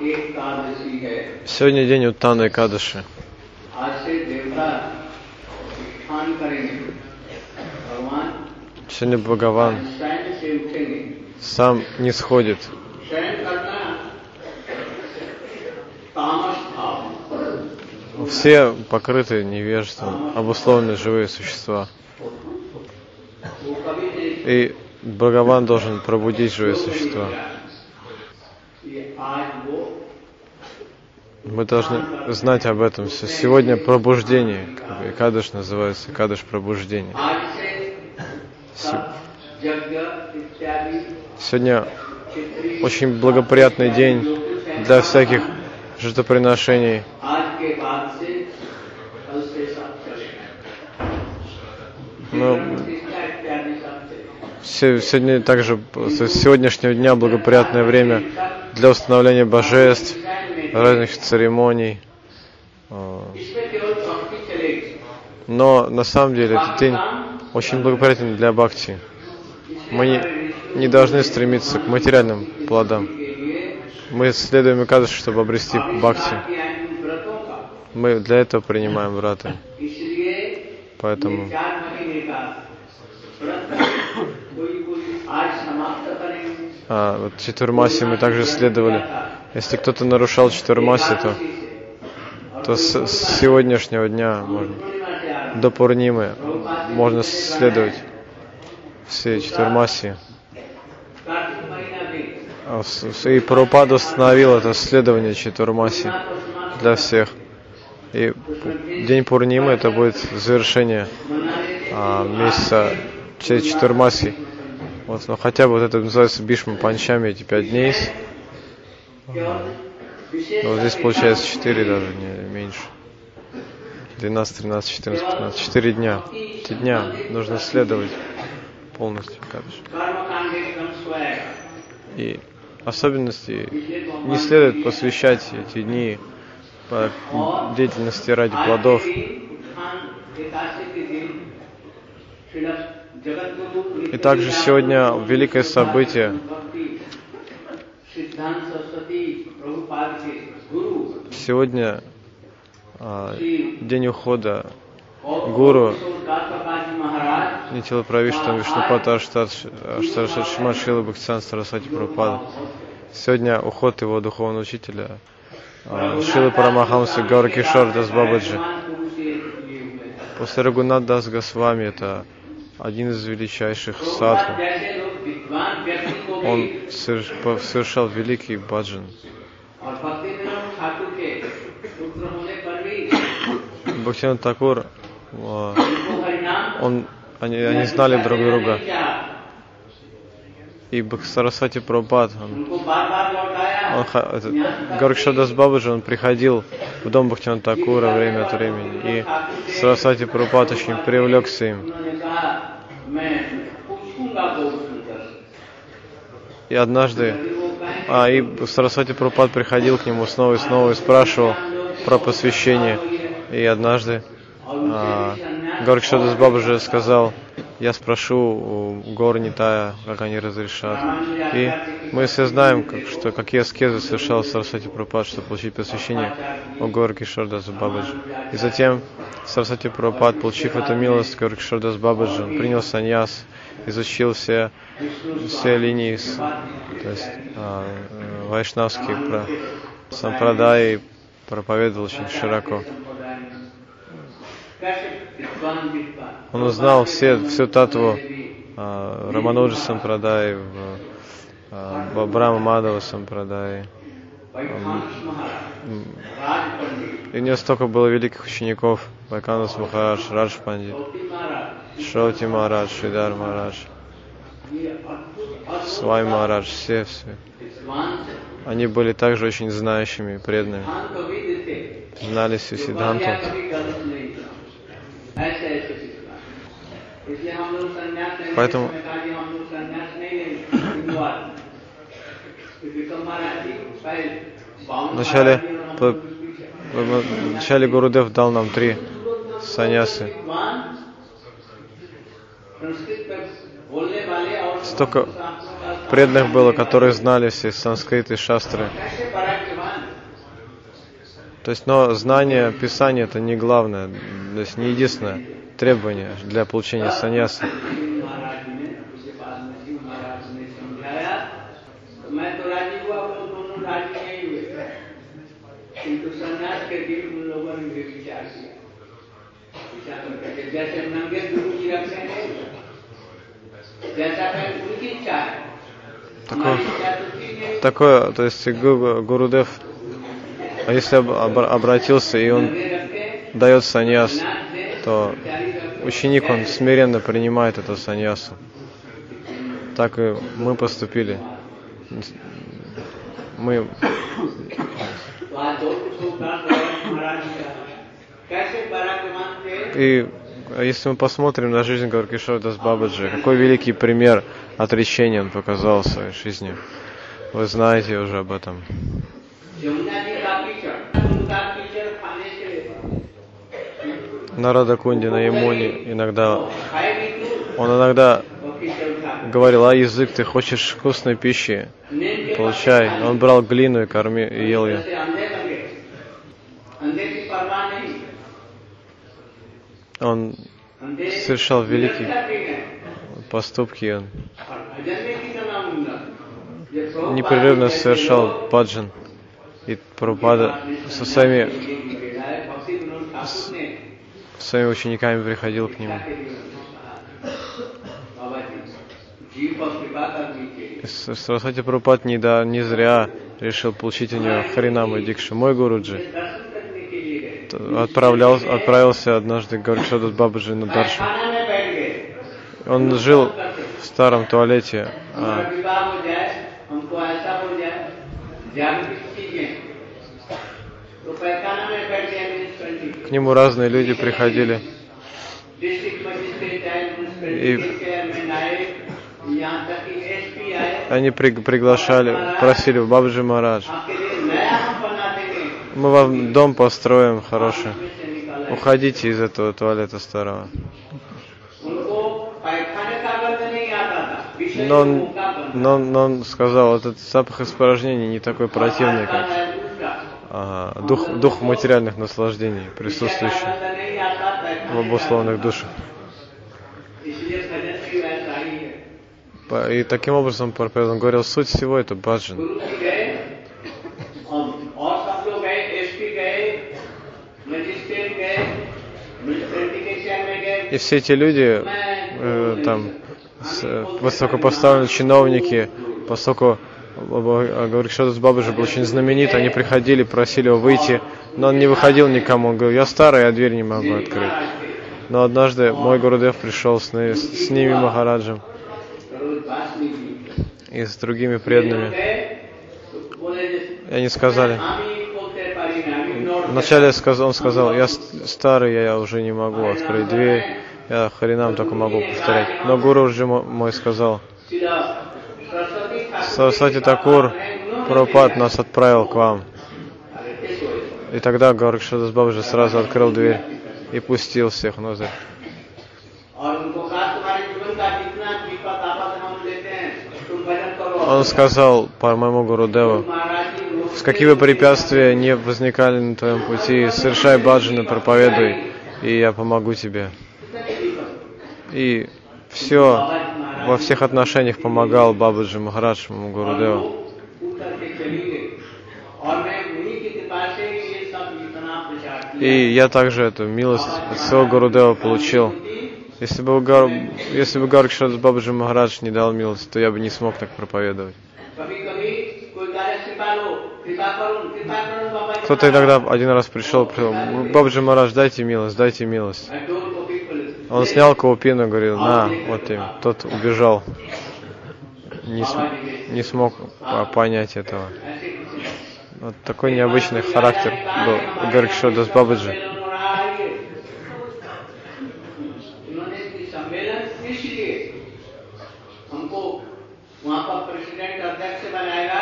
Сегодня день Уттана и Кадыши. Сегодня Бхагаван сам не сходит. Все покрыты невежеством, обусловлены живые существа. И Бхагаван должен пробудить живые существа. Мы должны знать об этом. все. Сегодня пробуждение. Кадыш называется, кадыш пробуждение. Сегодня очень благоприятный день для всяких жертвоприношений. Но сегодня также, с сегодняшнего дня благоприятное время для установления божеств, разных церемоний. Э, но на самом деле этот день очень благоприятен для бхакти. Мы не должны стремиться к материальным плодам. Мы следуем Экадышу, чтобы обрести бхакти. Мы для этого принимаем врата. Поэтому А, вот четвермасе мы также следовали. Если кто-то нарушал четвермаси, то, то с, с сегодняшнего дня можно, до Пурнимы можно следовать все четвермаси. А и Прабхупада установил это следование четвермаси для всех. И день Пурнимы это будет завершение а, месяца четвермаси. Вот, но хотя бы вот это называется бишма панчами эти пять дней. Но вот здесь получается 4 даже, не, меньше. 12, 13, 14, 15. 4 дня. Эти дня нужно следовать полностью кадыш. И особенности не следует посвящать эти дни по деятельности ради плодов. И также сегодня великое событие. Сегодня а, день ухода гуру Нитила Правиштам Вишнупата Аштаршат Шимат Шила Бхактисан Сарасвати Прабхупада. Сегодня уход его духовного учителя а, Шила Парамахамса Гаура Кишор Дас Бабаджи. После Рагунат Дас Госвами это один из величайших садху. Он совершал великий баджан. Бхактиван Такур, а, он, они, они знали друг друга. И Сарасвати Прабхат, он, он, это, Гаркшадас Бабаджи, он приходил в дом Бхактиван Такура время от времени. И Сарасвати Прабхат очень привлекся им. И однажды а, и Сарасвати Прупад приходил к нему снова и снова и спрашивал про посвящение. И однажды а, Горкшадас Бабаджи сказал, я спрошу у Горнитая, как они разрешат. И мы все знаем, как, что, какие аскезы совершал Сарасвати Прупад, чтобы получить посвящение у Горкишардас Бабаджи. И затем Сарасвати Прупад, получив эту милость Горкишардас Бабаджи, принял саньяс изучил все, все линии, то есть а, вайшнавские про, сампрадаи проповедовал очень широко. Он узнал все, всю татву а, Рамануджа Сампрадаи, Бабрама а, Мадава Сампрадаи. И у него столько было великих учеников – Баканус Махарадж, Радж Пандит, Шоти Марадж, Шидар Марадж, Свай Марадж, все, все. Они были также очень знающими и преданными. Знали всю Сидханту. Поэтому вначале, вначале Гурудев дал нам три саньясы. विद्वान संस्कृत में बोलने वाले और Столько शास्त्रों का преданных было, которые знали все санскрит и шастры. कैसे पराक्रमान То есть, но знание Писания это не главное, то есть не единственное требование для получения саньяса. महाराज ने उसके बाद में शिव महाराज ने समझाया तो मैं तो राजी हुआ वो दोनों राजी नहीं हुए किंतु संन्यास के दिन उन लोगों ने भी विचार किया विचार करके जैसे नंगे गुरु जी रखते हैं जैसा कहीं उनकी इच्छा है हमारी इच्छा तो ठीक है Такое, то есть Гу- Гурудев, а если об- обра- обратился и он नंगे रखते дает саньяс, नाच दे то जारी रखते ученик, он смиренно принимает эту саньясу. Так и мы поступили. Мы и а если мы посмотрим на жизнь Гаркишордас Бабаджи, какой великий пример отречения он показал в своей жизни. Вы знаете уже об этом. Нарада Кунди на Ямуне иногда, он иногда говорил, а язык, ты хочешь вкусной пищи, получай. Он брал глину и, корми, и ел ее. он совершал великие поступки, он непрерывно совершал паджан. И Прабхупада со своими, с, своими учениками приходил к нему. Сарасвати Прабхупад не, да, не зря решил получить у него Харинаму Дикшу. Мой Гуруджи, вот отправлял, отправился однажды к Горкшаду Бабаджи на Даршу. Он жил в старом туалете. А... К нему разные люди приходили. И они при, приглашали, просили в Бабаджи Марадж, мы вам дом построим хороший. Уходите из этого туалета старого. Но он, но, но он сказал, этот запах испражнений не такой противный, как ага, дух, дух материальных наслаждений, присутствующий в обусловленных душах. И таким образом Парпед, он говорил, суть всего это баджан. И все эти люди, э, там, с, э, высокопоставленные чиновники, поскольку Гаврикшадас Бабаджи был очень знаменит, они приходили, просили его выйти, но он не выходил никому. Он говорил, я старый, я дверь не могу открыть. Но однажды мой Гурудев пришел с, с ними Махараджем и с другими преданными. И они сказали, Вначале он сказал, я старый, я уже не могу открыть дверь, я хренам только могу повторять. Но Гуру уже мой сказал, Сарасвати Такур пропад нас отправил к вам. И тогда Гаркшадас Бабаджи сразу открыл дверь и пустил всех внутрь. Он сказал, по моему Гуру Деву, какие бы препятствия не возникали на твоем пути, совершай баджаны, проповедуй, и я помогу тебе. И все, во всех отношениях помогал Бабаджи Махарадж Гурудеву. И я также эту милость от своего Гурудева получил. Если бы, Гар... Если бы Гаркшат Бабаджи Махарадж не дал милость, то я бы не смог так проповедовать. Кто-то иногда один раз пришел, пришел, Бабаджи Махарадж, дайте милость, дайте милость. I told the people, Он снял каупину и говорил, на, вот им. Тот убежал. Не, см- не смог по- понять этого. ऐसे किसी Вот такой необычный характер был у Гаркшадас Бабаджи. सम्मेलन हो रहा है ये इन्होंने इस सम्मेलन इसलिए हमको वहाँ पर प्रेसिडेंट अध्यक्ष बनाएगा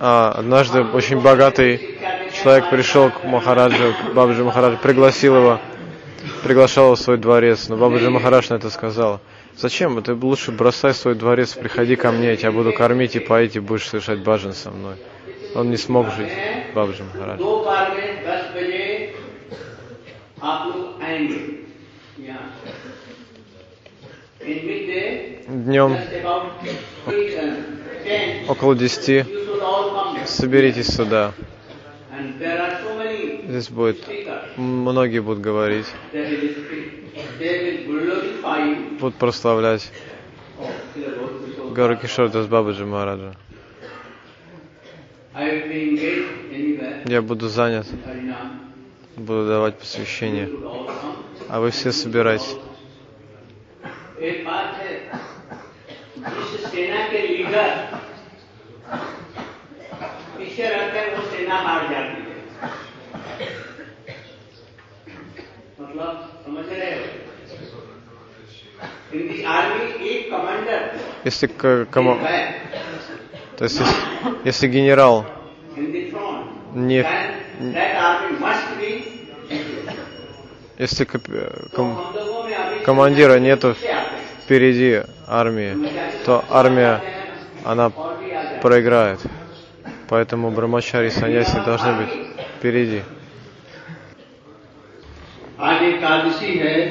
а, однажды очень богатый человек пришел к Махараджу, к Бабаджи Махараджу, пригласил его, приглашал его в свой дворец, но Бабаджи Махарадж на это сказал. Зачем? Ты лучше бросай свой дворец, приходи ко мне, я тебя буду кормить и поить, и будешь совершать баджан со мной. Он не смог жить, Бабаджи Махарадж. Днем uh, около 10 you should all come. соберитесь сюда. Здесь будет, многие будут говорить, будут прославлять Oh. Гару Кишор Бабаджи Махараджа. Я буду занят, буду давать посвящение, а вы все собирайтесь. एक बात है जिस सेना के लीडर पीछे रहते हैं वो सेना हार जाती है मतलब समझ रहे हो इन दी आर्मी एक कमांडर Если, к- кома- है то есть, если, если генерал इन दी फ्रंट не, दैट आर्मी मस्ट बी если кап- तो ком- हम लोगों में अभी командира нету से आते हैं впереди армии, то армия, она проиграет. Поэтому брамачари и саньяси должны быть впереди.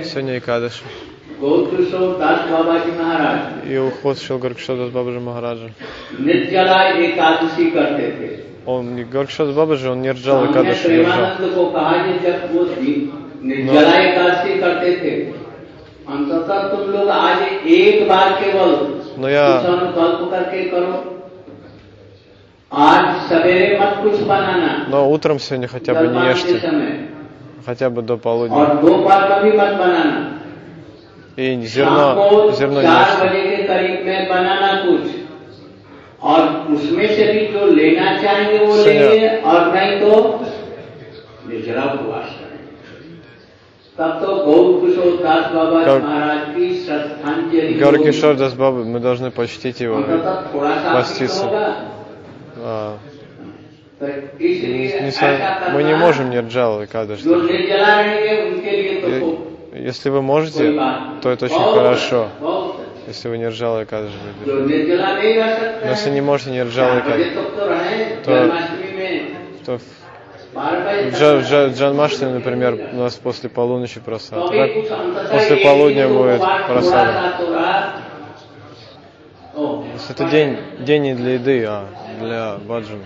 Сегодня Экадыши. И уход Шил Горкшодас Бабаджи Махараджа. Он не Горкшодас Бабаджи, он не рджал Экадыши. Но... अंततः तुम लोग आज एक बार केवल Но я, कुछ अनुकल्प करके करो आज सवेरे मत कुछ बनाना но утром сегодня хотя бы не जलपान के ешьте, समय хотя бы до полудня. और दोपहर कभी मत बनाना И शाम зерно, को зерно не चार ешьте. बजे के करीब में बनाना कुछ और उसमें से भी जो लेना चाहेंगे वो सुनिए। लेंगे और नहीं तो निर्जला उपवास करेंगे Георгий Шордас Бабы, мы должны почтить его, поститься. А, не, не, мы не можем нирджалу и кадыш. Если вы можете, то это очень хорошо. Если вы нирджалу и кадыш будете. Но если не можете нирджалу и кадыш, то, то Джан, Джан, Джан Маштин, например, у нас после полуночи просад. После полудня будет просад. Это день, день не для еды, а для баджана.